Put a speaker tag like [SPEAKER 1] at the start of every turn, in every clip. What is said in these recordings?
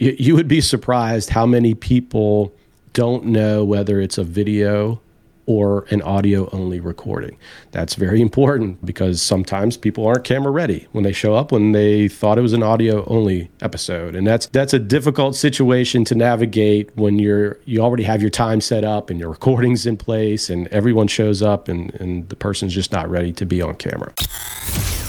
[SPEAKER 1] you, you would be surprised how many people don't know whether it's a video or an audio only recording. That's very important because sometimes people aren't camera ready when they show up when they thought it was an audio only episode. And that's that's a difficult situation to navigate when you're you already have your time set up and your recordings in place and everyone shows up and, and the person's just not ready to be on camera.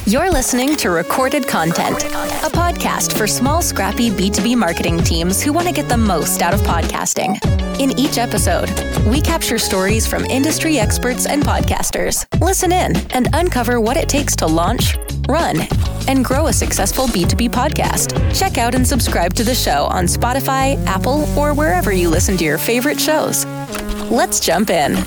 [SPEAKER 2] You're listening to Recorded Content, a podcast for small, scrappy B2B marketing teams who want to get the most out of podcasting. In each episode, we capture stories from industry experts and podcasters. Listen in and uncover what it takes to launch, run, and grow a successful B2B podcast. Check out and subscribe to the show on Spotify, Apple, or wherever you listen to your favorite shows. Let's jump in.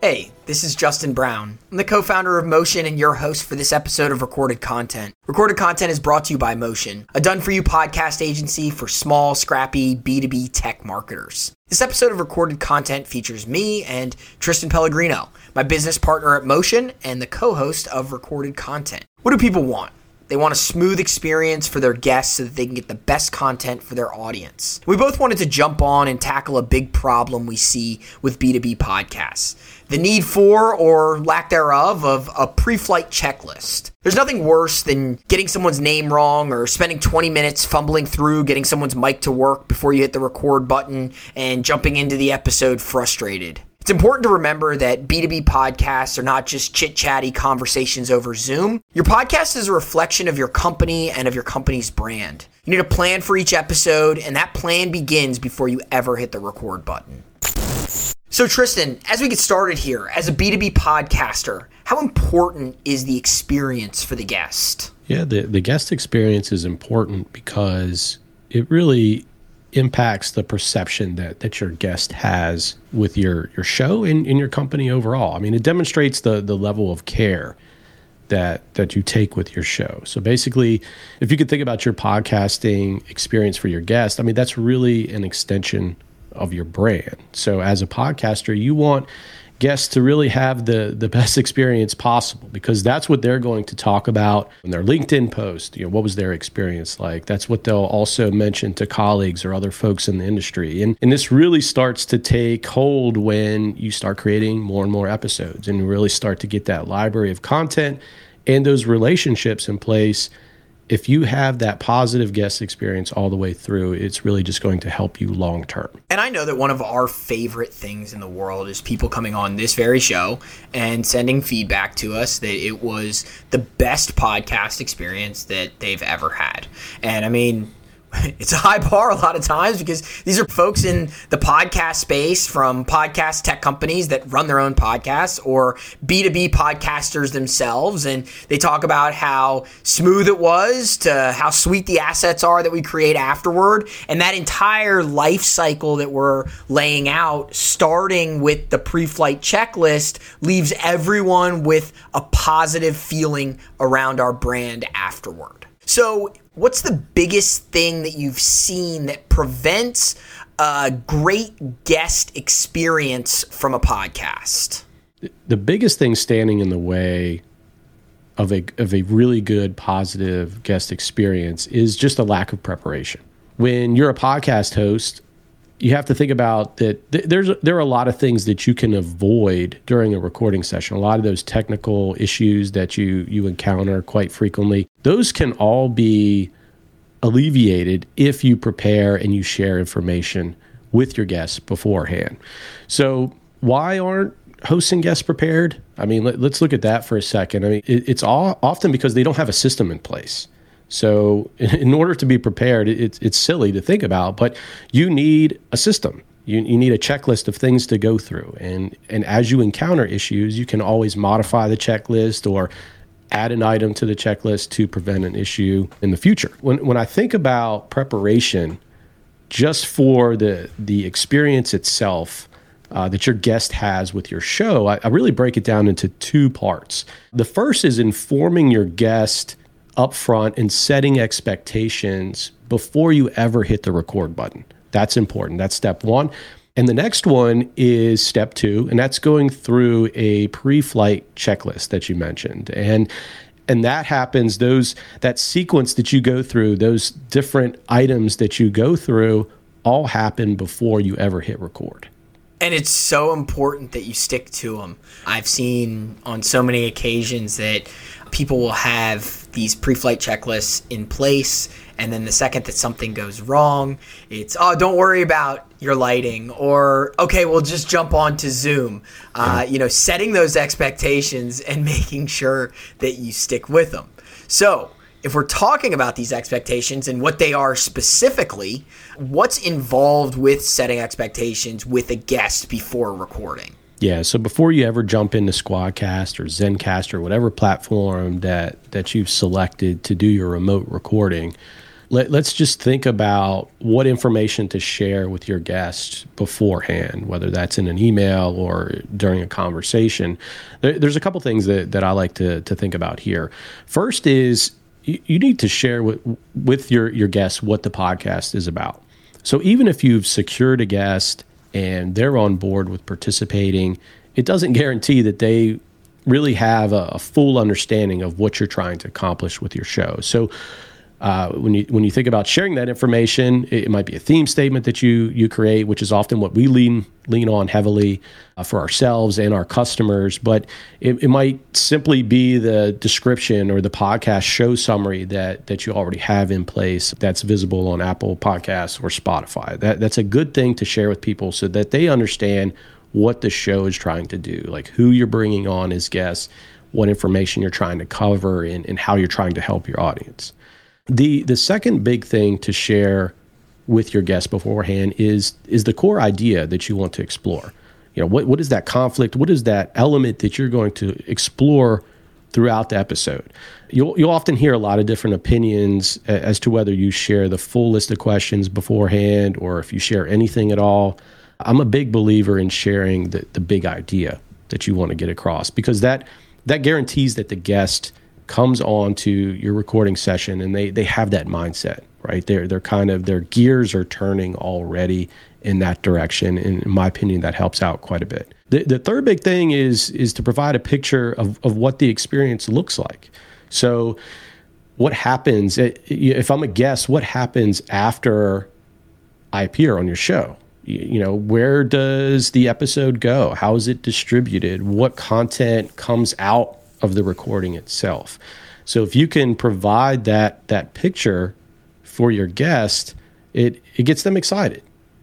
[SPEAKER 3] Hey, this is Justin Brown. I'm the co founder of Motion and your host for this episode of Recorded Content. Recorded Content is brought to you by Motion, a done for you podcast agency for small, scrappy B2B tech marketers. This episode of Recorded Content features me and Tristan Pellegrino, my business partner at Motion and the co host of Recorded Content. What do people want? They want a smooth experience for their guests so that they can get the best content for their audience. We both wanted to jump on and tackle a big problem we see with B2B podcasts the need for or lack thereof of a pre flight checklist. There's nothing worse than getting someone's name wrong or spending 20 minutes fumbling through getting someone's mic to work before you hit the record button and jumping into the episode frustrated. It's important to remember that B2B podcasts are not just chit chatty conversations over Zoom. Your podcast is a reflection of your company and of your company's brand. You need a plan for each episode, and that plan begins before you ever hit the record button. So, Tristan, as we get started here, as a B2B podcaster, how important is the experience for the guest?
[SPEAKER 1] Yeah, the, the guest experience is important because it really impacts the perception that that your guest has with your your show and in your company overall. I mean, it demonstrates the the level of care that that you take with your show. So basically, if you could think about your podcasting experience for your guest, I mean, that's really an extension of your brand. So as a podcaster, you want guests to really have the the best experience possible because that's what they're going to talk about in their LinkedIn post. You know, what was their experience like? That's what they'll also mention to colleagues or other folks in the industry. And and this really starts to take hold when you start creating more and more episodes and really start to get that library of content and those relationships in place if you have that positive guest experience all the way through, it's really just going to help you long term.
[SPEAKER 3] And I know that one of our favorite things in the world is people coming on this very show and sending feedback to us that it was the best podcast experience that they've ever had. And I mean, it's a high bar a lot of times because these are folks in the podcast space from podcast tech companies that run their own podcasts or B2B podcasters themselves. And they talk about how smooth it was to how sweet the assets are that we create afterward. And that entire life cycle that we're laying out, starting with the pre flight checklist, leaves everyone with a positive feeling around our brand afterward. So, what's the biggest thing that you've seen that prevents a great guest experience from a podcast?
[SPEAKER 1] The biggest thing standing in the way of a of a really good positive guest experience is just a lack of preparation. When you're a podcast host, you have to think about that th- there's there are a lot of things that you can avoid during a recording session. A lot of those technical issues that you you encounter quite frequently those can all be alleviated if you prepare and you share information with your guests beforehand. So why aren't hosts and guests prepared? I mean let, us look at that for a second. I mean it, it's all often because they don't have a system in place so, in order to be prepared, it's it's silly to think about, but you need a system. You, you need a checklist of things to go through, and and as you encounter issues, you can always modify the checklist or add an item to the checklist to prevent an issue in the future. When when I think about preparation, just for the the experience itself. Uh, that your guest has with your show, I, I really break it down into two parts. The first is informing your guest upfront and setting expectations before you ever hit the record button. That's important. That's step one. And the next one is step two, and that's going through a pre flight checklist that you mentioned. And and that happens those that sequence that you go through those different items that you go through all happen before you ever hit record
[SPEAKER 3] and it's so important that you stick to them i've seen on so many occasions that people will have these pre-flight checklists in place and then the second that something goes wrong it's oh don't worry about your lighting or okay we'll just jump on to zoom. Uh, you know setting those expectations and making sure that you stick with them. So if we're talking about these expectations and what they are specifically what's involved with setting expectations with a guest before recording
[SPEAKER 1] yeah, so before you ever jump into Squadcast or Zencast or whatever platform that that you've selected to do your remote recording, let, us just think about what information to share with your guest beforehand, whether that's in an email or during a conversation. There, there's a couple things that, that I like to, to think about here. First is you, you need to share with, with your, your guests what the podcast is about. So even if you've secured a guest and they're on board with participating, it doesn't guarantee that they really have a, a full understanding of what you're trying to accomplish with your show. So uh, when you when you think about sharing that information, it, it, might be a theme statement that you you create, which is often what we lean lean on heavily uh, for ourselves and our customers. But it, it, might simply be the description or the podcast show summary that that you already have in place that's visible on Apple Podcasts or Spotify. That that's a good thing to share with people so that they understand what the show is trying to do, like who you're bringing on as guests, what information you're trying to cover, and, and how you're trying to help your audience. The the second big thing to share with your guests beforehand is is the core idea that you want to explore. You know, what what is that conflict? What is that element that you're going to explore throughout the episode? You'll you'll often hear a lot of different opinions as to whether you share the full list of questions beforehand or if you share anything at all. I'm a big believer in sharing the, the big idea that you want to get across because that that guarantees that the guest comes on to your recording session and they they have that mindset right? They're they're kind of their gears are turning already in that direction and in my opinion that helps out quite a bit. The, the third big thing is is to provide a picture of, of what the experience looks like. So what happens eh, if i'm a guest what happens after i appear on your show? You know where does the episode go? How is it distributed? What content comes out of the recording itself. So if you can provide that that picture for your guest, it it gets them excited.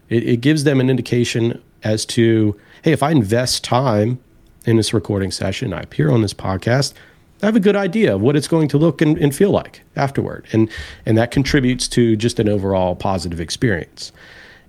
[SPEAKER 1] It, it gives them an indication as to hey, if I invest time in this recording session, I appear on this podcast, I have a good idea of what it's going to look and, and, feel like afterward. And and that contributes to just an overall positive experience.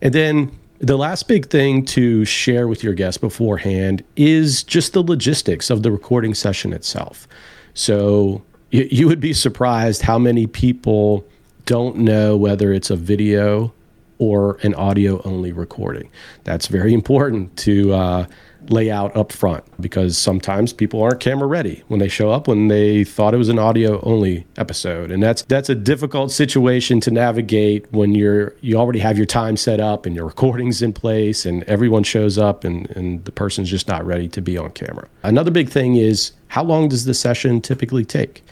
[SPEAKER 1] And then the last big thing to share with your guests beforehand is just the logistics of the recording session itself. So you, you would be surprised how many people don't know whether it's a video or an audio only recording. That's very important to uh, lay out up front because sometimes people aren't camera ready when they show up when they thought it was an audio only episode. And that's that's a difficult situation to navigate when you're you already have your time set up and your recordings in place and everyone shows up and and the person's just not ready to be on camera. Another big thing is how long does the session typically take?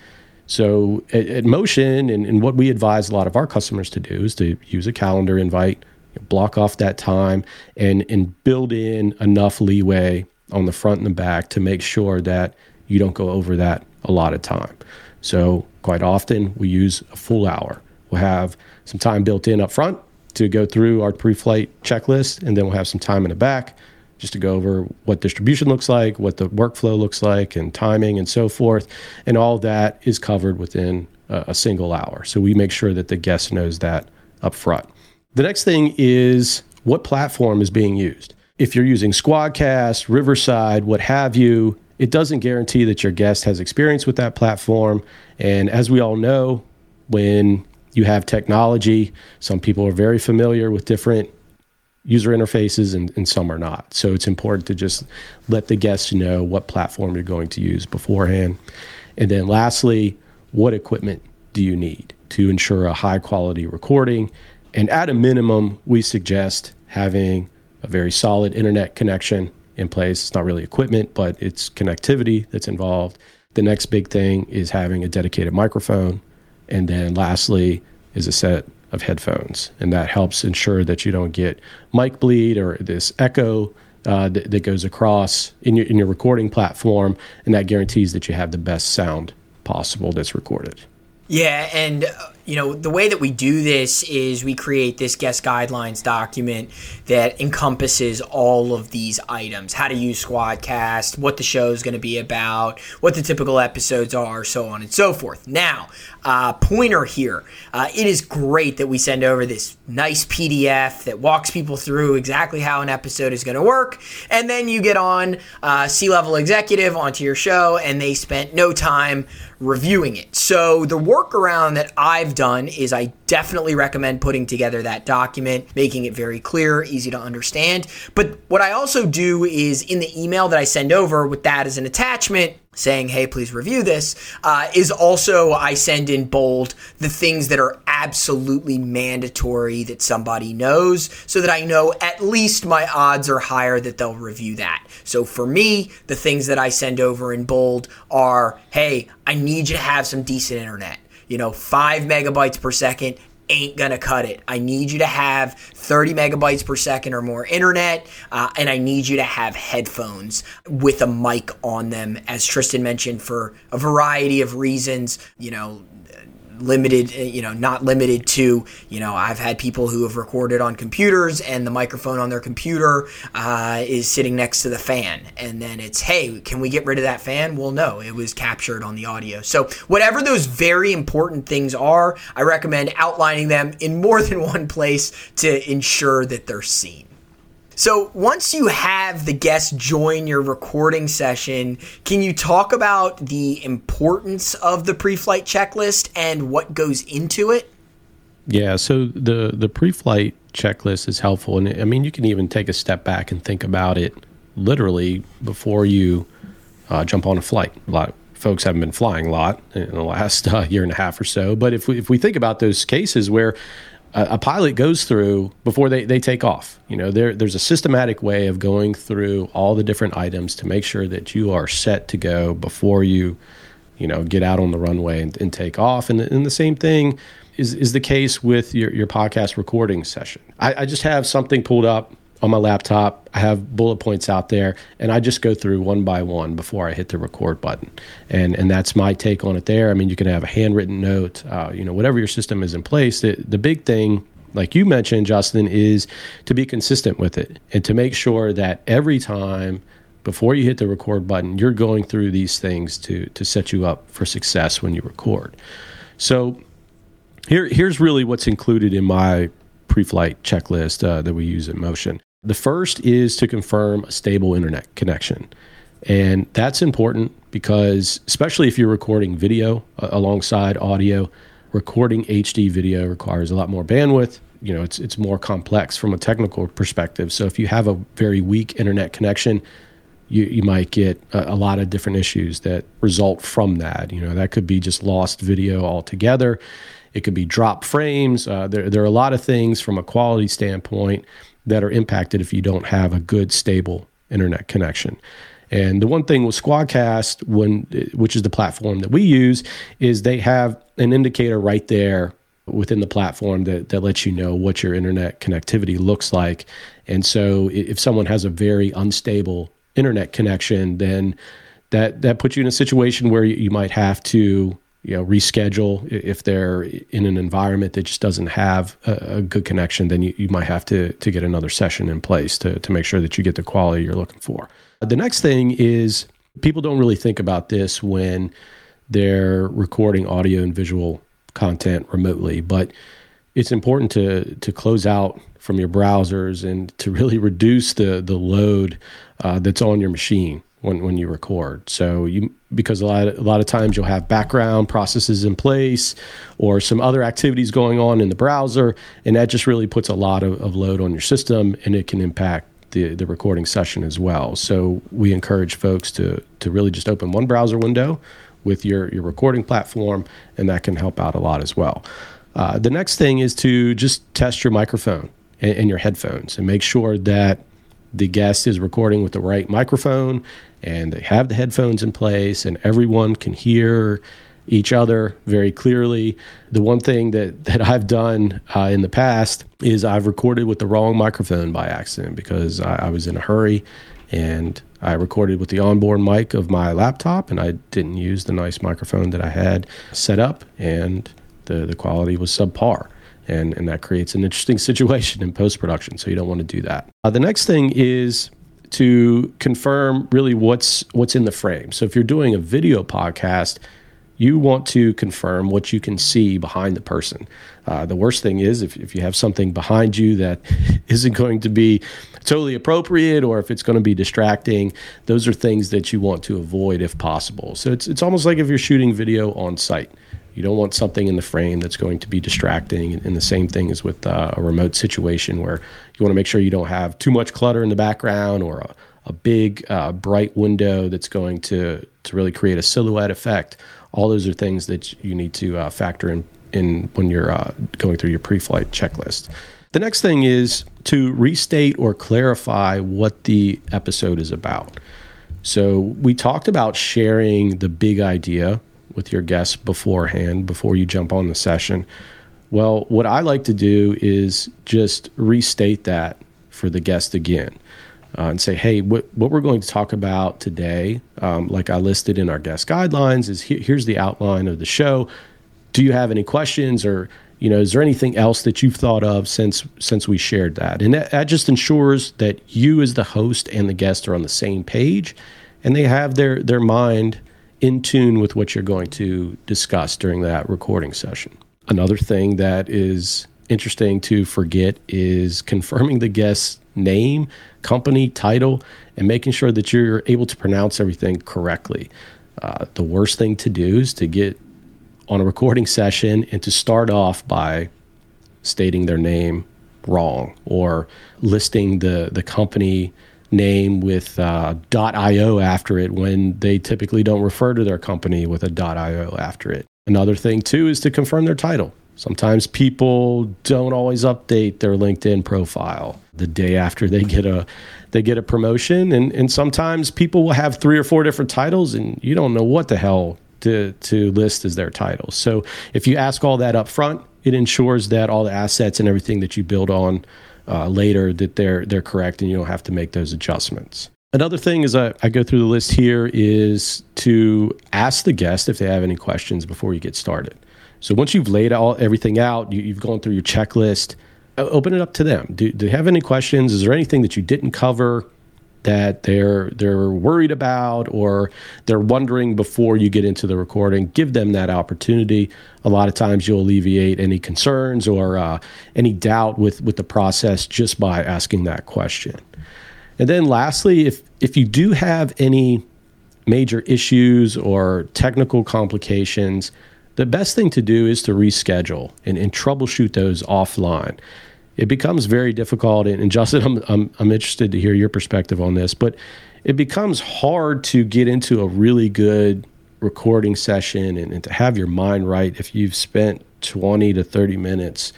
[SPEAKER 1] So at, at motion and, and what we advise a lot of our customers to do is to use a calendar invite block off that time and and build in enough leeway on the front and the back to make sure that you don't go over that a lot of time. So quite often we use a full hour. We'll have some time built in up front to go through our pre-flight checklist, and then we'll have some time in the back just to go over what distribution looks like, what the workflow looks like, and timing and so forth. And all that is covered within a, a single hour. So we make sure that the guest knows that up front. The next thing is what platform is being used. If you're using Squadcast, Riverside, what have you, it doesn't guarantee that your guest has experience with that platform. And as we all know, when you have technology, some people are very familiar with different user interfaces and, and some are not. So it's important to just let the guests know what platform you're going to use beforehand. And then lastly, what equipment do you need to ensure a high quality recording and at a minimum, we suggest having a very solid internet connection in place. It's not really equipment, but it's connectivity that's involved. The next big thing is having a dedicated microphone. And then lastly is a set of headphones. And that helps ensure that you don't get mic bleed or this echo uh, that, that, goes across in your, in your recording platform. And that guarantees that you have the best sound possible that's recorded.
[SPEAKER 3] Yeah. And, uh, you know, the way that we do this is we create this guest guidelines document that encompasses all of these items how to use Squadcast, what the show is going to be about, what the typical episodes are, so on and so forth. Now, uh, pointer here uh, it is great that we send over this nice PDF that walks people through exactly how an episode is going to work. And then you get on uh, C level executive onto your show, and they spent no time reviewing it. So the workaround that I've done is I definitely recommend putting together that document, making it very clear, easy to understand. But what I also do is in the email that I send over with that as an attachment, saying, hey, please review this, uh, is also I send in bold the things that are absolutely mandatory that somebody knows so that I know at least my odds are higher that they'll review that. So for me, the things that I send over in bold are, hey, I need you to have some decent internet you know, five megabytes per second ain't gonna cut it. I need you to have 30 megabytes per second or more internet, uh, and I need you to have headphones with a mic on them, as Tristan mentioned, for a variety of reasons. You know, limited, uh, you know, not limited to, you know, I've had people who have recorded on computers and the microphone on their computer uh, is sitting next to the fan. And then it's, hey, can we get rid of that fan? Well, no, it was captured on the audio. So, whatever those very important things are, I recommend outlining them in more than one place to ensure that they're seen. So once you have the guest join your recording session, can you talk about the importance of the pre-flight checklist and what goes into it?
[SPEAKER 1] Yeah, so the the pre-flight checklist is helpful, and I mean you can even take a step back and think about it literally before you uh, jump on a flight. A lot of folks haven't been flying a lot in the last uh, year and a half or so, but if we if we think about those cases where a, a pilot goes through before they, they take off. You know, there there's a systematic way of going through all the different items to make sure that you are set to go before you, you know, get out on the runway and, and take off. And, and the same thing is is the case with your, your podcast recording session. I, I just have something pulled up on my laptop. I have bullet points out there, and I just go through one by one before I hit the record button. And and that's my take on it. There, I mean, you can have a handwritten note, uh, you know, whatever your system is in place. The the big thing, like you mentioned, Justin, is to be consistent with it and to make sure that every time before you hit the record button, you're going through these things to to set you up for success when you record. So here here's really what's included in my pre-flight checklist uh, that we use in motion the first is to confirm a stable internet connection. And that's important because, especially if you're recording video uh, alongside audio, recording HD video requires a lot more bandwidth. You know, it's, it's more complex from a technical perspective. So, if you have a very weak internet connection, you, you might get a, a lot of different issues that result from that. You know, that could be just lost video altogether. It could be drop frames. Uh, there, there are a lot of things from a quality standpoint that are impacted if you don't have a good, stable internet connection. And the one thing with Squadcast, when which is the platform that we use, is they have an indicator right there within the platform that, that lets you know what your internet connectivity looks like. And so if someone has a very unstable internet connection, then that that puts you in a situation where you might have to you know reschedule if they're in an environment that just doesn't have a, a, good connection then you, you might have to to get another session in place to, to make sure that you get the quality you're looking for. The next thing is people don't really think about this when they're recording audio and visual content remotely but it's important to to close out from your browsers and to really reduce the the load uh, that's on your machine when, when you record. So you because a lot of, a lot of times you'll have background processes in place or some other activities going on in the browser, and that just really puts a lot of, of load on your system, and it can impact the the recording session as well. So we encourage folks to to really just open one browser window with your your recording platform, and that can help out a lot as well. Uh, the next thing is to just test your microphone and, and your headphones and make sure that the guest is recording with the right microphone and they have the headphones in place and everyone can hear each other very clearly. The one thing that, that I've done uh, in the past is I've recorded with the wrong microphone by accident because I, I was in a hurry and I recorded with the onboard mic of my laptop and I didn't use the nice microphone that I had set up and the, the quality was subpar. And, and that creates an interesting situation in post production. So you don't want to do that. Uh, the next thing is to confirm really what's what's in the frame. So if you're doing a video podcast, you want to confirm what you can see behind the person. Uh, the worst thing is if, if you have something behind you that isn't going to be totally appropriate or if it's going to be distracting, those are things that you want to avoid if possible. So it's, it's almost like if you're shooting video on site. You don't want something in the frame that's going to be distracting. And the same thing is with uh, a remote situation where you want to make sure you don't have too much clutter in the background or a, a big uh, bright window that's going to, to really create a silhouette effect all those are things that you need to uh, factor in in when you're uh, going through your pre-flight checklist. The next thing is to restate or clarify what the episode is about. So we talked about sharing the big idea with your guests beforehand before you jump on the session. Well, what I like to do is just restate that for the guest again uh, and say, hey, what, what we're going to talk about today, um, like I listed in our guest guidelines, is he, here's the outline of the show. Do you have any questions or you know, is there anything else that you've thought of since since we shared that? And that, that just ensures that you as the host and the guest are on the same page and they have their their mind in tune with what you're going to discuss during that recording session. Another thing that is interesting to forget is confirming the guest's name company, title, and making sure that you're able to pronounce everything correctly. Uh, the worst thing to do is to get on a recording session and to start off by stating their name wrong or listing the, the company name with uh, .io after it when they typically don't refer to their company with a .io after it. Another thing too is to confirm their title. Sometimes people don't always update their LinkedIn profile the day after they get a they get a promotion and and sometimes people will have three or four different titles and you don't know what the hell to to list as their titles. So if you ask all that up front, it ensures that all the assets and everything that you build on uh, later that they're they're correct and you don't have to make those adjustments. Another thing is I, I go through the list here is to ask the guest if they have any questions before you get started. So once you've laid all everything out, you, you've gone through your checklist open it up to them. Do, do you have any questions? Is there anything that you didn't cover that they're they're worried about or they're wondering before you get into the recording? Give them that opportunity. A lot of times you'll alleviate any concerns or uh, any doubt with with the process just by asking that question. And then lastly, if if you do have any major issues or technical complications, the best thing to do is to reschedule and, and troubleshoot those offline it becomes very difficult. And, Justin, I'm, I'm, I'm interested to hear your perspective on this, but it becomes hard to get into a really good recording session and, and to have your mind right if you've spent 20 to 30 minutes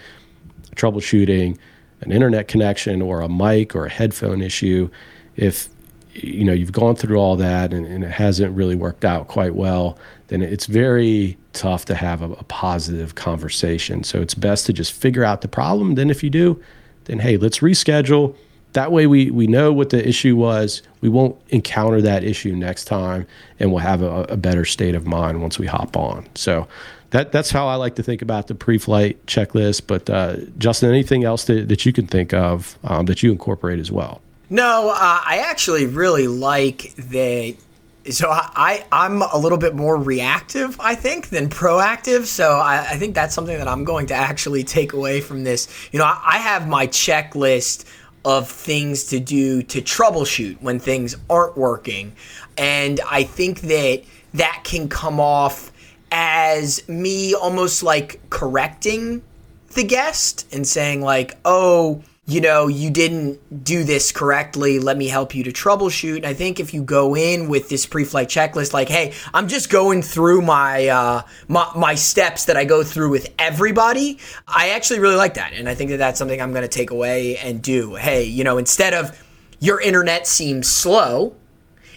[SPEAKER 1] troubleshooting an internet connection or a mic or a headphone issue. If you know you've gone through all that and, and, it hasn't really worked out quite well then it's very tough to have a, a, positive conversation. So it's best to just figure out the problem. Then if you do then hey let's reschedule. That way we we know what the issue was. We won't encounter that issue next time and we'll have a, a better state of mind once we hop on. So that that's how I like to think about the pre-flight checklist. But uh, Justin, anything else that, that you can think of um, that you incorporate as well?
[SPEAKER 3] No, uh, I actually really like that. So I, I am a little bit more reactive, I think, than proactive. So I, I, think that's something that I'm going to actually take away from this. You know, I, I have my checklist of things to do to troubleshoot when things aren't working, and I think that that can come off as me almost like correcting the guest and saying like, oh you know, you didn't do this correctly. Let me help you to troubleshoot. And I think if you go in with this pre-flight checklist, like, hey, I'm just going through my, uh, my my steps that I go through with everybody. I actually really like that, and I think that that's something I'm going to take away and do. Hey, you know, instead of your internet seems slow.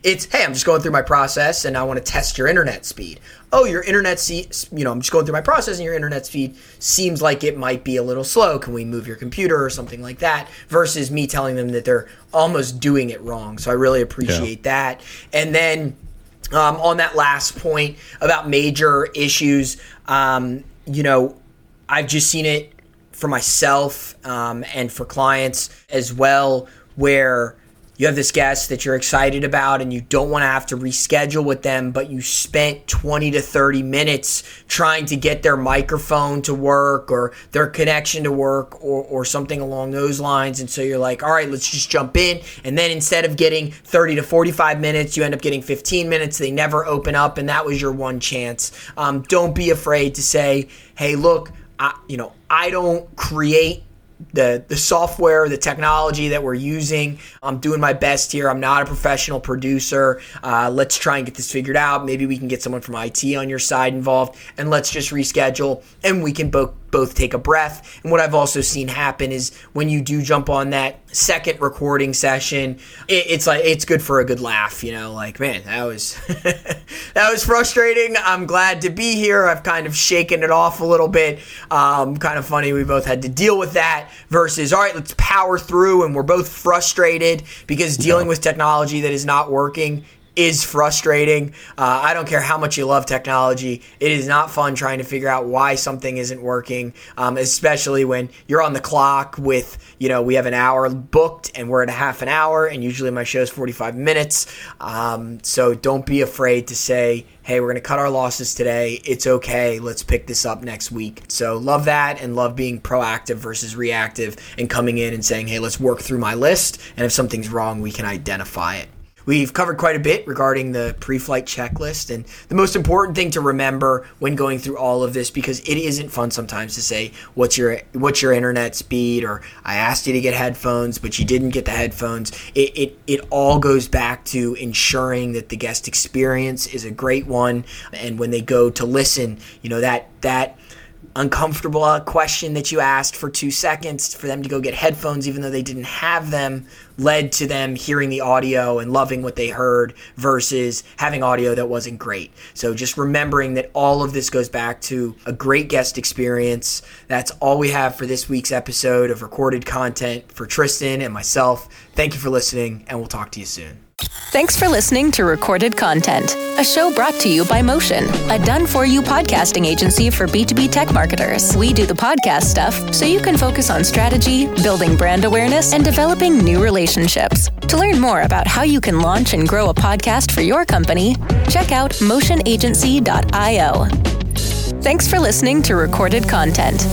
[SPEAKER 3] It's, hey, I'm just going through my process and I want to test your internet speed. Oh, your internet, se- you know, I'm just going through my process and your internet speed seems like it might be a little slow. Can we move your computer or something like that? Versus me telling them that they're almost doing it wrong. So I really appreciate yeah. that. And then um, on that last point about major issues, um, you know, I've just seen it for myself um, and for clients as well, where you have this guest that you're excited about and you don't want to have to reschedule with them, but you spent 20 to 30 minutes trying to get their microphone to work or their connection to work or, or something along those lines. And so you're like, all right, let's just jump in. And then instead of getting 30 to 45 minutes, you end up getting 15 minutes. They never open up, and that was your one chance. Um, don't be afraid to say, hey, look, I, you know, I don't create the the software, the technology that we're using. I'm doing my best here. I'm not a professional producer. Uh, let's try and get this figured out. Maybe we can get someone from IT on your side involved, and let's just reschedule, and we can both both take a breath. And what I've also seen happen is when you do jump on that second recording session, it, it's like it's good for a good laugh. You know, like man, that was that was frustrating. I'm glad to be here. I've kind of shaken it off a little bit. Um, kind of funny. We both had to deal with that. Versus, all right, let's power through, and we're both frustrated because dealing with technology that is not working is frustrating. Uh, I don't care how much you love technology. It is not fun trying to figure out why something isn't working, um, especially when you're on the clock with, you know, we have an hour booked and we're at a half an hour, and usually my show is 45 minutes. Um, so don't be afraid to say, hey, we're going to cut our losses today. It's okay. Let's pick this up next week. So love that and love being proactive versus reactive and coming in and saying, hey, let's work through my list. And if something's wrong, we can identify it. We've covered quite a bit regarding the pre flight checklist. And the most important thing to remember when going through all of this, because it isn't fun sometimes to say, what's your, what's your internet speed? Or I asked you to get headphones, but you didn't get the headphones. It, it, it all goes back to ensuring that the guest experience is a great one. And when they go to listen, you know, that, that, uncomfortable uh, question that you asked for two seconds for them to go get headphones, even though they didn't have them, led to them hearing the audio and loving what they heard versus having audio that wasn't great. So just remembering that all of this goes back to a great guest experience. That's all we have for this week's episode of recorded content for Tristan and myself. Thank you for listening, and we'll talk to you soon.
[SPEAKER 2] Thanks for listening to Recorded Content, a show brought to you by Motion, a done for you podcasting agency for B2B tech marketers. We do the podcast stuff so you can focus on strategy, building brand awareness, and developing new relationships. To learn more about how you can launch and grow a podcast for your company, check out motionagency.io. Thanks for listening to Recorded Content.